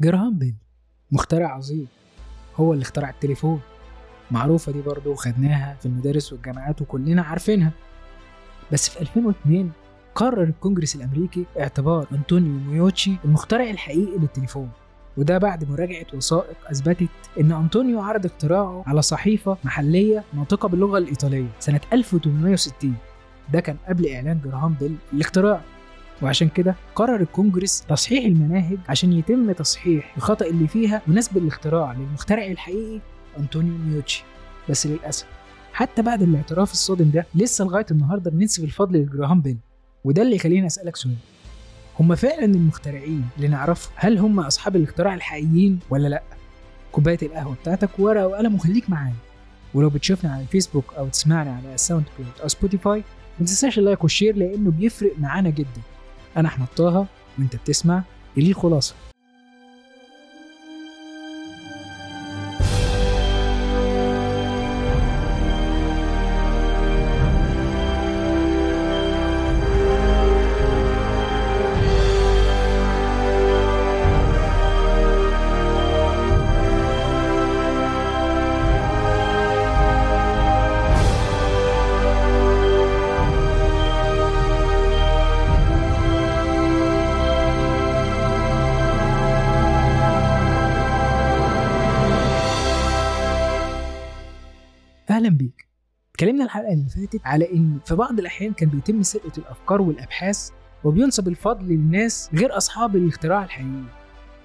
جراهام بيل مخترع عظيم هو اللي اخترع التليفون. معروفة دي برضه وخدناها في المدارس والجامعات وكلنا عارفينها. بس في 2002 قرر الكونجرس الأمريكي اعتبار أنطونيو ميوتشي المخترع الحقيقي للتليفون. وده بعد مراجعة وثائق أثبتت إن أنطونيو عرض اختراعه على صحيفة محلية ناطقة باللغة الإيطالية سنة 1860 ده كان قبل إعلان جراهام بيل الاختراع. وعشان كده قرر الكونجرس تصحيح المناهج عشان يتم تصحيح الخطأ اللي فيها ونسب الاختراع للمخترع الحقيقي أنطونيو ميوتشي. بس للأسف حتى بعد الاعتراف الصادم ده لسه لغاية النهاردة بننسب الفضل لجراهام بيل. وده اللي يخليني أسألك سؤال. هم فعلا المخترعين اللي نعرفهم هل هم أصحاب الاختراع الحقيقيين ولا لأ؟ كوباية القهوة بتاعتك ورقة وقلم وخليك معايا ولو بتشوفنا على الفيسبوك أو تسمعنا على ساوند كلاود أو سبوتيفاي ما تنساش اللايك والشير لأنه بيفرق معانا جدا. أنا أحمد طه وأنت بتسمع الخلاصة. أهلا بيك. اتكلمنا الحلقة اللي فاتت على إن في بعض الأحيان كان بيتم سرقة الأفكار والأبحاث وبينسب الفضل للناس غير أصحاب الاختراع الحقيقي.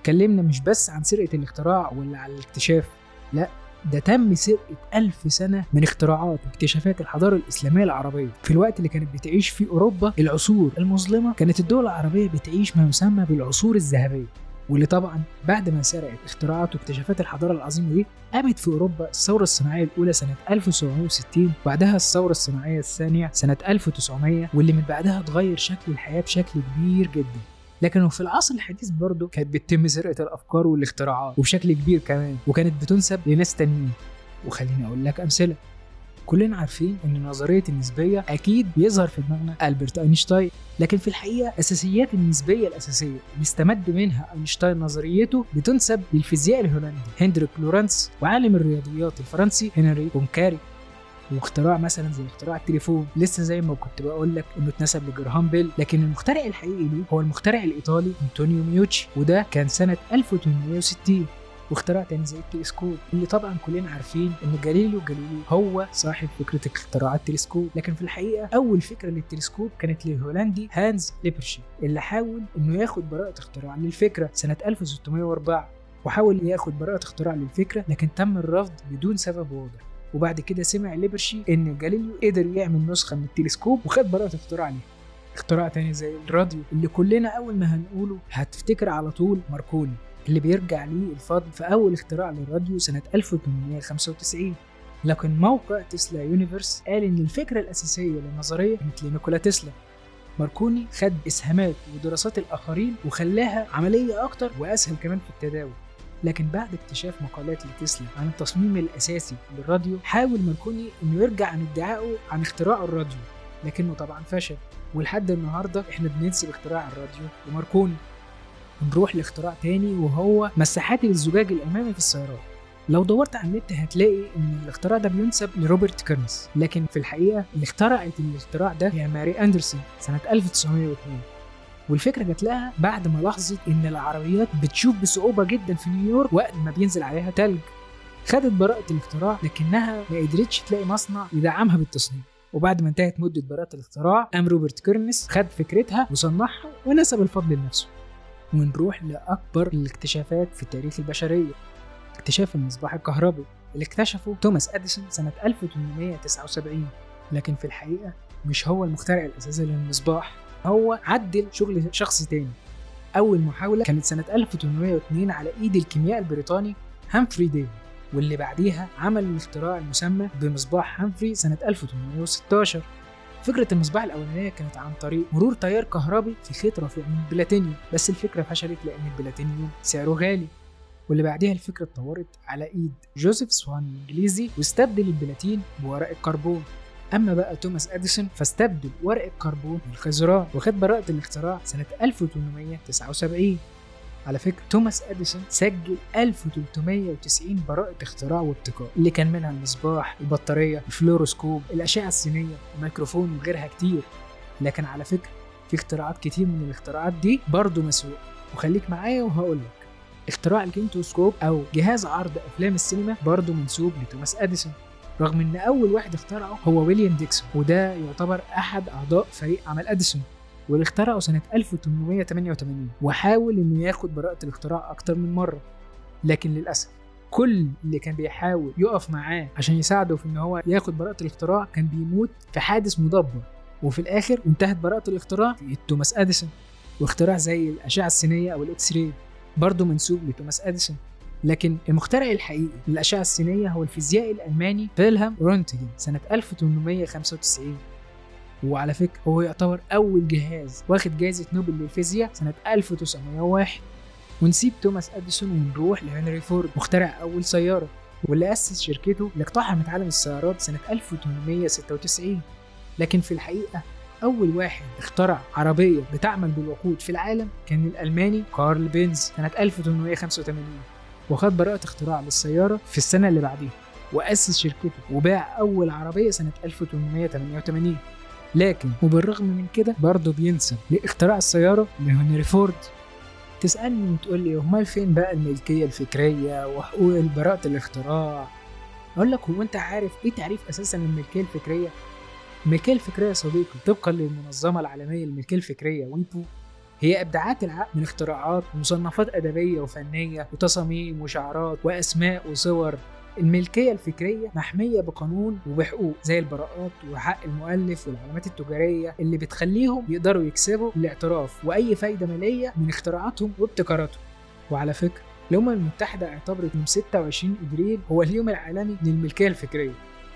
اتكلمنا مش بس عن سرقة الاختراع ولا على الاكتشاف لا ده تم سرقة ألف سنة من اختراعات واكتشافات الحضارة الإسلامية العربية. في الوقت اللي كانت بتعيش فيه أوروبا العصور المظلمة كانت الدول العربية بتعيش ما يسمى بالعصور الذهبية. واللي طبعا بعد ما سرقت اختراعات واكتشافات الحضارة العظيمة دي قامت في أوروبا الثورة الصناعية الأولى سنة 1760 وبعدها الثورة الصناعية الثانية سنة 1900 واللي من بعدها اتغير شكل الحياة بشكل كبير جدا. لكن في العصر الحديث برضه كانت بتتم سرقة الأفكار والاختراعات وبشكل كبير كمان وكانت بتنسب لناس تانيين. وخليني أقول لك أمثلة. كلنا عارفين إن نظرية النسبية أكيد بيظهر في دماغنا ألبرت أينشتاين لكن في الحقيقة أساسيات النسبية الأساسية استمد منها أينشتاين نظريته بتنسب للفيزيائي الهولندي هندريك لورنس وعالم الرياضيات الفرنسي هنري بونكاري. واختراع مثلا زي اختراع التليفون لسه زي ما كنت بقول لك إنه اتنسب لجراهام بيل لكن المخترع الحقيقي ليه هو المخترع الإيطالي أنطونيو ميوتشي وده كان سنة 1860 واختراع تاني زي التلسكوب اللي طبعا كلنا عارفين إن جاليليو جاليلي هو صاحب فكرة اختراع التلسكوب. لكن في الحقيقة أول فكرة للتلسكوب كانت للهولندي هانز ليبرشي اللي حاول إنه ياخد براءة اختراع للفكرة سنة 1604 وحاول ياخد براءة اختراع للفكرة لكن تم الرفض بدون سبب واضح. وبعد كده سمع ليبرشي إن جاليليو قدر يعمل نسخة من التلسكوب وخد براءة اختراع ليه. اختراع تاني زي الراديو اللي كلنا أول ما هنقوله هتفتكر على طول ماركوني. اللي بيرجع ليه الفضل في أول اختراع للراديو سنة 1895 لكن موقع تسلا يونيفرس قال إن الفكرة الأساسية للنظرية كانت لنيكولا تسلا. ماركوني خد إسهامات ودراسات الآخرين وخلاها عملية أكتر وأسهل كمان في التداول. لكن بعد اكتشاف مقالات لتسلا عن التصميم الأساسي للراديو حاول ماركوني إنه يرجع عن ادعائه عن اختراع الراديو لكنه طبعا فشل. ولحد النهارده إحنا بننسب اختراع الراديو لماركوني. ونروح لاختراع تاني وهو مساحات الزجاج الأمامي في السيارات. لو دورت على النت هتلاقي إن الاختراع ده بينسب لروبرت كيرنس. لكن في الحقيقة اللي اخترعت الاختراع ده هي ماري أندرسون سنة 1902 والفكرة جات لها بعد ما لاحظت إن العربيات بتشوف بصعوبة جدا في نيويورك وقت ما بينزل عليها تلج. خدت براءة الاختراع لكنها ما قدرتش تلاقي مصنع يدعمها بالتصنيع. وبعد ما انتهت مدة براءة الاختراع قام روبرت كيرنس خد فكرتها وصنعها ونسب الفضل لنفسه. ونروح لأكبر الاكتشافات في تاريخ البشرية اكتشاف المصباح الكهربي اللي اكتشفه توماس أديسون سنة 1879 لكن في الحقيقة مش هو المخترع الأساسي للمصباح هو عدل شغل شخص تاني. أول محاولة كانت سنة 1802 على إيد الكيميائي البريطاني هامفري ديفي واللي بعديها عمل الاختراع المسمى بمصباح هامفري سنة 1816 فكرة المصباح الأولانية كانت عن طريق مرور تيار كهربي في خيط رفيع من البلاتينيوم. بس الفكرة فشلت لأن البلاتينيوم سعره غالي. واللي بعدها الفكرة اتطورت على إيد جوزيف سوان الإنجليزي واستبدل البلاتين بورق الكربون. أما بقى توماس أديسون فاستبدل ورق الكربون بالخزران وخد براءة الاختراع سنة 1879 على فكرة توماس أديسون سجل 1390 براءة اختراع وابتكار اللي كان منها المصباح البطارية الفلوروسكوب الأشعة السينية الميكروفون وغيرها كتير. لكن على فكرة في اختراعات كتير من الاختراعات دي برضه مسروقة. وخليك معايا وهقول لك اختراع الكينتوسكوب أو جهاز عرض أفلام السينما برضه منسوب لتوماس أديسون. رغم إن أول واحد اخترعه هو ويليام ديكسون وده يعتبر أحد أعضاء فريق عمل أديسون. واللي اخترعه سنة 1888 وحاول إنه ياخد براءة الاختراع أكتر من مرة. لكن للأسف كل اللي كان بيحاول يقف معاه عشان يساعده في إن هو ياخد براءة الاختراع كان بيموت في حادث مدبر. وفي الآخر انتهت براءة الاختراع في توماس أديسون. واختراع زي الأشعة السينية أو الإكس راي. برضه منسوب لتوماس أديسون. لكن المخترع الحقيقي للأشعة السينية هو الفيزيائي الألماني فيلهلم رونتجن سنة 1895 وعلى فكرة هو يعتبر أول جهاز واخد جائزة نوبل للفيزياء سنة 1901 ونسيب توماس أديسون ونروح لهنري فورد مخترع أول سيارة واللي أسس شركته اللي اقتحمت عالم السيارات سنة 1896 لكن في الحقيقة أول واحد اخترع عربية بتعمل بالوقود في العالم كان الألماني كارل بينز سنة 1885 وخد براءة اختراع للسيارة في السنة اللي بعديها وأسس شركته وباع أول عربية سنة 1888 لكن وبالرغم من كده برضه بينسب لاختراع السيارة لهنري فورد. تسألني وتقول لي أمال فين بقى الملكية الفكرية وحقوق براءة الاختراع؟ أقول لك هو أنت عارف إيه تعريف أساسا الملكية الفكرية؟ الملكية الفكرية يا صديقي طبقا للمنظمة العالمية للملكية الفكرية ويبو. هي إبداعات العقل من اختراعات ومصنفات أدبية وفنية وتصاميم وشعارات وأسماء وصور. الملكية الفكرية محمية بقانون وبحقوق زي البراءات وحق المؤلف والعلامات التجارية اللي بتخليهم يقدروا يكسبوا الاعتراف وأي فايدة مالية من اختراعاتهم وابتكاراتهم. وعلى فكرة الأمم المتحدة اعتبرت يوم 26 إبريل هو اليوم العالمي للملكية الفكرية.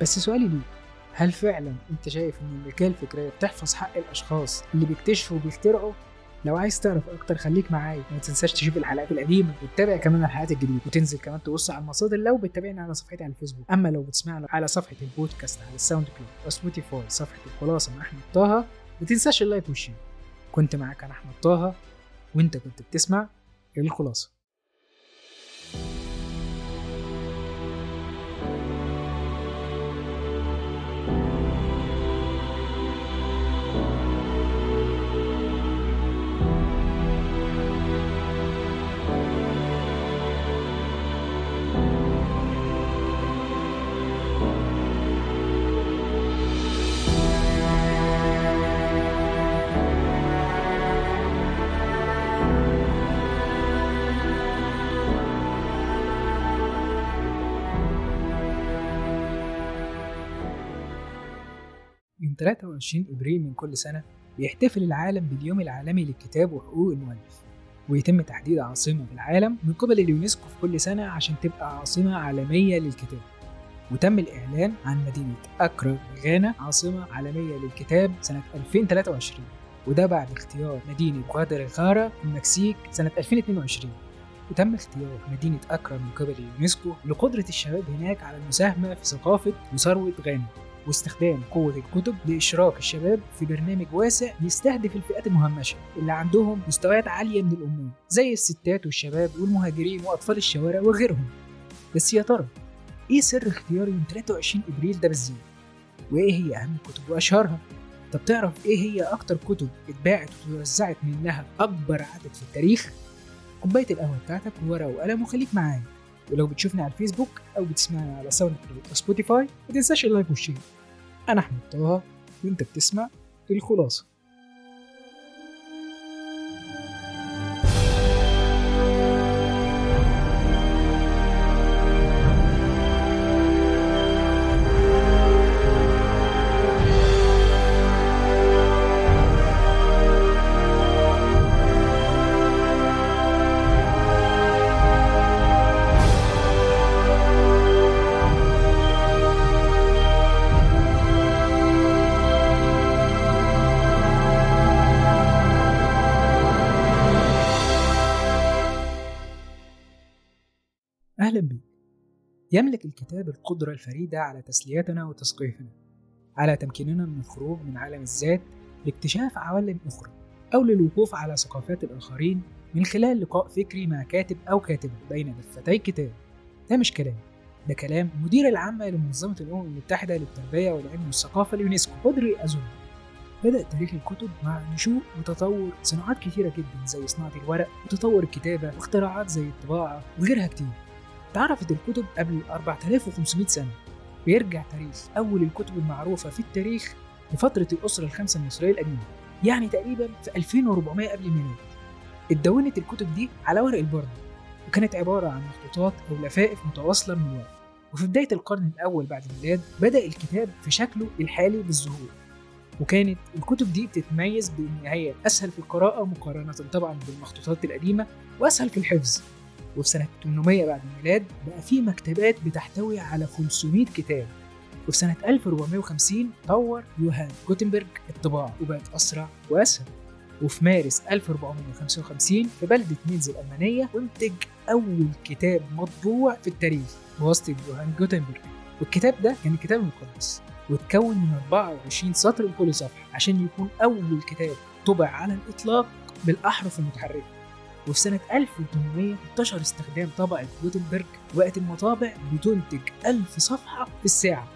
بس سؤالي ليه هل فعلا أنت شايف إن الملكية الفكرية بتحفظ حق الأشخاص اللي بيكتشفوا وبيخترعوا؟ لو عايز تعرف أكتر خليك معايا وما تنساش تشوف الحلقات القديمة وتتابع كمان الحلقات الجديدة وتنزل كمان تبص على المصادر لو بتتابعني على صفحتي على الفيسبوك. أما لو بتسمعنا على صفحة البودكاست على الساوند كلاود وسبوتيفاي صفحة الخلاصة مع أحمد طه ما تنساش ال like وال share. كنت معاك أنا أحمد طه وأنت كنت بتسمع الخلاصة. 23 إبريل من كل سنة بيحتفل العالم باليوم العالمي للكتاب وحقوق المؤلف ويتم تحديد عاصمة في العالم من قبل اليونسكو في كل سنة عشان تبقى عاصمة عالمية للكتاب. وتم الإعلان عن مدينة أكرا غانا عاصمة عالمية للكتاب سنة 2023 وده بعد اختيار مدينة غوادالاخارا في المكسيك سنة 2022 وتم اختيار مدينة أكرا من قبل اليونسكو لقدرة الشباب هناك على المساهمة في ثقافة وثروة غانا. واستخدام قوة الكتب لإشراك الشباب في برنامج واسع يستهدف الفئات المهمشة اللي عندهم مستويات عالية من الأمية زي الستات والشباب والمهاجرين وأطفال الشوارع وغيرهم بس يا ترى إيه سر اختيار يوم 23 إبريل ده بالذات؟ وإيه هي أهم الكتب وأشهرها؟ طب تعرف إيه هي أكتر كتب اتباعت وتوزعت منها أكبر عدد في التاريخ؟ كوباية القهوة بتاعتك وورقة وقلم وخليك معايا ولو بتشوفني على الفيسبوك أو بتسمعني على SoundCloud أو Spotify ما تنساش ال like وال share. أنا أحمد طه وأنت بتسمع الخلاصة. الكتاب القدرة الفريدة على تسليتنا وتثقيفنا على تمكيننا من الخروج من عالم الذات لاكتشاف عوالم أخرى أو للوقوف على ثقافات الآخرين من خلال لقاء فكري مع كاتب أو كاتبة بين دفتي كتاب. ده مش كلام ده كلام المديرة العامة لمنظمة الأمم المتحدة للتربية والعلم والثقافة اليونسكو أودري أزون بدأ تاريخ الكتب مع نشوء وتطور صناعات كتيرة جدا زي صناعة الورق وتطور الكتابة واختراعات زي الطباعة وغيرها كتير. تعرفت الكتب قبل 4500 سنة بيرجع تاريخ أول الكتب المعروفة في التاريخ لفترة الأسرة الخمسة المصرية القديمة يعني تقريبا في 2400 قبل الميلاد. اتدونت الكتب دي على ورق البرد وكانت عبارة عن مخطوطات أو لفائف متواصلة من الورق. وفي بداية القرن الأول بعد الميلاد بدأ الكتاب في شكله الحالي بالظهور. وكانت الكتب دي بتتميز بإن هي أسهل في القراءة مقارنة طبعا بالمخطوطات القديمة وأسهل في الحفظ. وفي سنة 800 بعد الميلاد بقى في مكتبات بتحتوي على 500 كتاب. وفي سنة 1450 طور يوهان جوتنبرج الطباعة وبقت أسرع وأسهل. وفي مارس 1455 في بلدة ماينز الألمانية انتج أول كتاب مطبوع في التاريخ بواسطة يوهان جوتنبرج والكتاب ده كان الكتاب المقدس واتكون من 24 سطر لكل صفحة عشان يكون أول كتاب طبع على الإطلاق بالأحرف المتحركة. وفي سنة 1800 انتشر استخدام طبعة جوتنبرج وبقت المطابع بتنتج 1000 صفحة في الساعة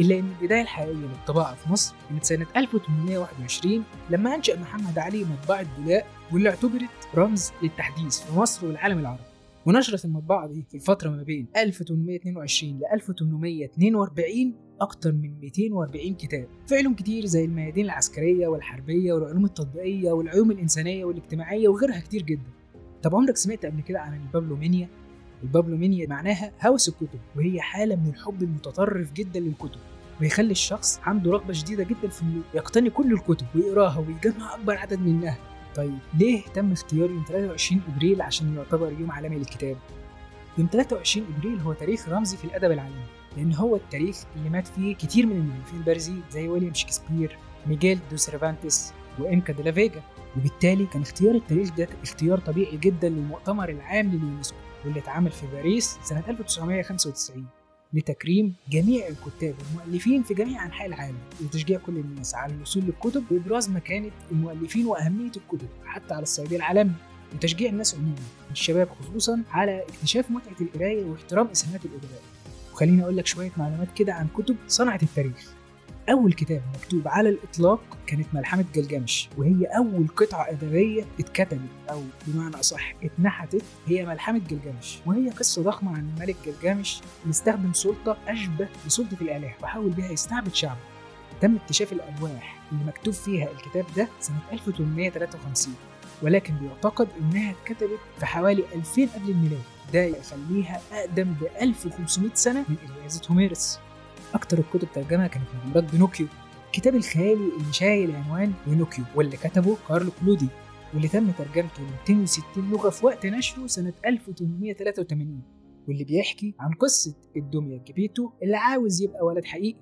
إلا إن البداية الحقيقية للطباعة في مصر كانت سنة 1821 لما أنشأ محمد علي مطبعة بولاق واللي اعتبرت رمز للتحديث في مصر والعالم العربي. ونشرت المطبعة دي في الفترة ما بين 1822 ل 1842 أكتر من 240 كتاب. في علوم كتير زي الميادين العسكرية والحربية والعلوم التطبيقية والعلوم الإنسانية والاجتماعية وغيرها كتير جدا. طب عمرك سمعت قبل كده عن البابلومينيا؟ البابلومينيا معناها هوس الكتب وهي حالة من الحب المتطرف جدا للكتب ويخلي الشخص عنده رغبة شديدة جدا في إنه يقتني كل الكتب ويقراها ويجمع أكبر عدد منها طيب ليه تم اختيار يوم 23 إبريل عشان يعتبر يوم عالمي للكتاب؟ يوم 23 إبريل هو تاريخ رمزي في الأدب العالمي لأن هو التاريخ اللي مات فيه كتير من المؤلفين البارزين زي ويليام شكسبير ميغيل دو سيرفانتس وإنكا دي لا فيجا. وبالتالي كان اختيار التاريخ ده اختيار طبيعي جدا للمؤتمر العام لليونسكو واللي اتعمل في باريس سنة 1995 لتكريم جميع الكتاب والمؤلفين في جميع أنحاء العالم وتشجيع كل الناس على الوصول للكتب وابراز مكانه المؤلفين وأهمية الكتب حتى على الصعيد العالمي وتشجيع الناس عموما الشباب خصوصا على اكتشاف متعة القراية واحترام إسهامات الادباء وخليني أقول لك شوية معلومات كده عن كتب صنعت التاريخ. أول كتاب مكتوب على الإطلاق كانت ملحمة جلجامش وهي أول قطعة أدبية اتكتبت أو بمعنى أصح اتنحتت هي ملحمة جلجامش وهي قصة ضخمة عن الملك جلجامش اللي استخدم سلطة أشبه بسلطة الآلهة وحاول بها يستعبد شعبه. تم اكتشاف الألواح اللي مكتوب فيها الكتاب ده سنة 1853 ولكن بيعتقد إنها اتكتبت في حوالي 2000 قبل الميلاد ده يخليها أقدم ب 1500 سنة من إلياذة هوميرس. أكتر الكتب ترجمة كانت مغامرات بينوكيو. الكتاب الخيالي اللي شايل عنوان بينوكيو واللي كتبه كارلو كولودي واللي تم ترجمته ل 260 لغة في وقت نشره سنة 1883 واللي بيحكي عن قصة الدمية جيبيتو اللي عاوز يبقى ولد حقيقي.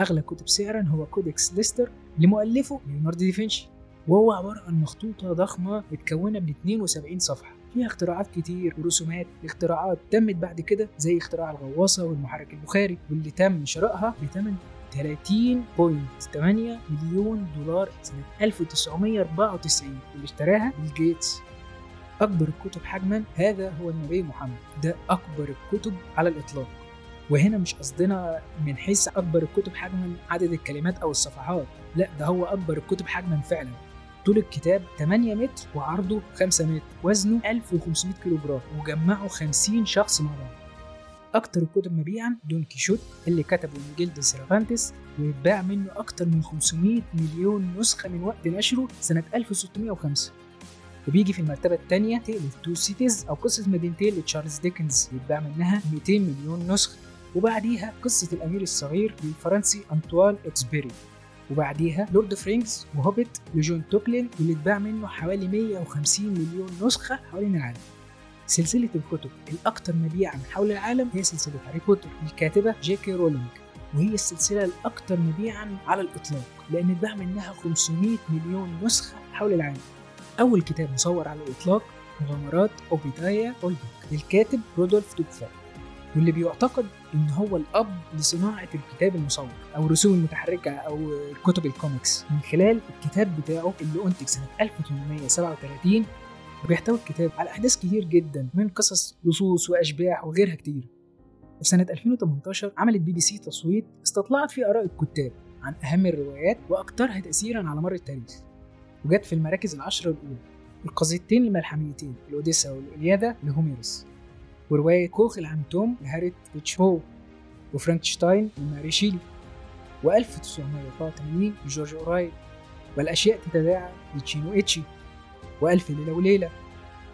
أغلى كتب سعرا هو Codex Leicester لمؤلفه ليوناردو دافنشي وهو عبارة عن مخطوطة ضخمة متكونة من 72 صفحة. فيها اختراعات كتير ورسومات. اختراعات تمت بعد كده زي اختراع الغواصة والمحرك البخاري واللي تم شرائها بثمن 30.8 مليون دولار سنة 1994 واللي اشتراها بيل جيتس. أكبر الكتب حجما. هذا هو النبي محمد. ده أكبر الكتب على الإطلاق. وهنا مش قصدنا من حيث أكبر الكتب حجما عدد الكلمات أو الصفحات. لا ده هو أكبر الكتب حجما فعلا. طول الكتاب 8 متر وعرضه 5 متر وزنه 1500 كيلو جرام وجمعه 50 شخص مع بعض. أكتر الكتب مبيعا دون كيشوت اللي كتبه ميجيل دي سيرفانتس ويتباع منه أكتر من 500 مليون نسخة من وقت نشره سنة 1605 وبيجي في المرتبة الثانية Tale of Two Cities أو قصة مدينتين لتشارلز ديكنز يتباع منها 200 مليون نسخة. وبعديها قصة الأمير الصغير للفرنسي أنطوان إكزوبيري. وبعديها Lord of the Rings و Hobbit لجون تولكين واللي اتباع منه حوالي 150 مليون نسخة حوالين العالم. سلسلة الكتب الأكثر مبيعا حول العالم هي سلسلة هاري بوتر للكاتبة جي كي رولينج وهي السلسلة الأكثر مبيعا على الإطلاق لأن اتباع منها 500 مليون نسخة حول العالم. أول كتاب مصور على الإطلاق مغامرات أوبيدايا أولدباك للكاتب رودولف توبفر واللي بيعتقد إن هو الأب لصناعة الكتاب المصور أو الرسوم المتحركه أو كتب الكوميكس من خلال الكتاب بتاعه اللي انتج سنة 1837 وبيحتوي الكتاب على أحداث كتير جدا من قصص لصوص وأشباح وغيرها كتير. وفي سنة 2018 عملت بي بي سي تصويت استطلعت فيه آراء الكتاب عن أهم الروايات واكثرها تاثيرا على مر التاريخ. وجت في المراكز العشرة الأولى القصيدتين الملحميتين الأوديسا والإلياذة لهوميروس ورواية كوخ العم توم لهاريت بيتشر ستو وفرانكشتاين لماري شيلي و1984 لجورج أورويل والأشياء تتداعى لتشينوا أتشيبي وألف ليلة وليلة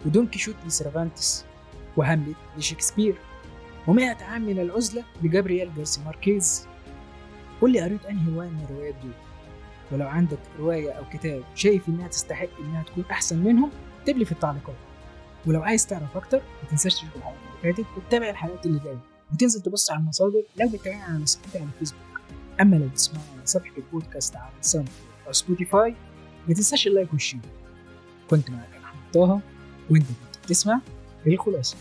ودون كيشوت لسيرفانتس وهاملت لشكسبير ومئة عام من العزلة لجابرييل جارسيا ماركيز. قول لي قريت أنهي رواية من الروايات دول؟ ولو عندك رواية أو كتاب شايف إنها تستحق إنها تكون أحسن منهم اكتب لي في التعليقات. ولو عايز تعرف أكتر ما تنساش تشوف الحلقة اللي فاتت وتتابع الحلقات اللي جاية. وتنزل تبص على المصادر لو بتتابعنا على صفحتي على الفيسبوك. أما لو بتسمعنا على صفحة البودكاست على Sound أو Spotify ما تنساش ال like وال share. كنت معك أحمد طه وأنت كنت بتسمع الخلاصة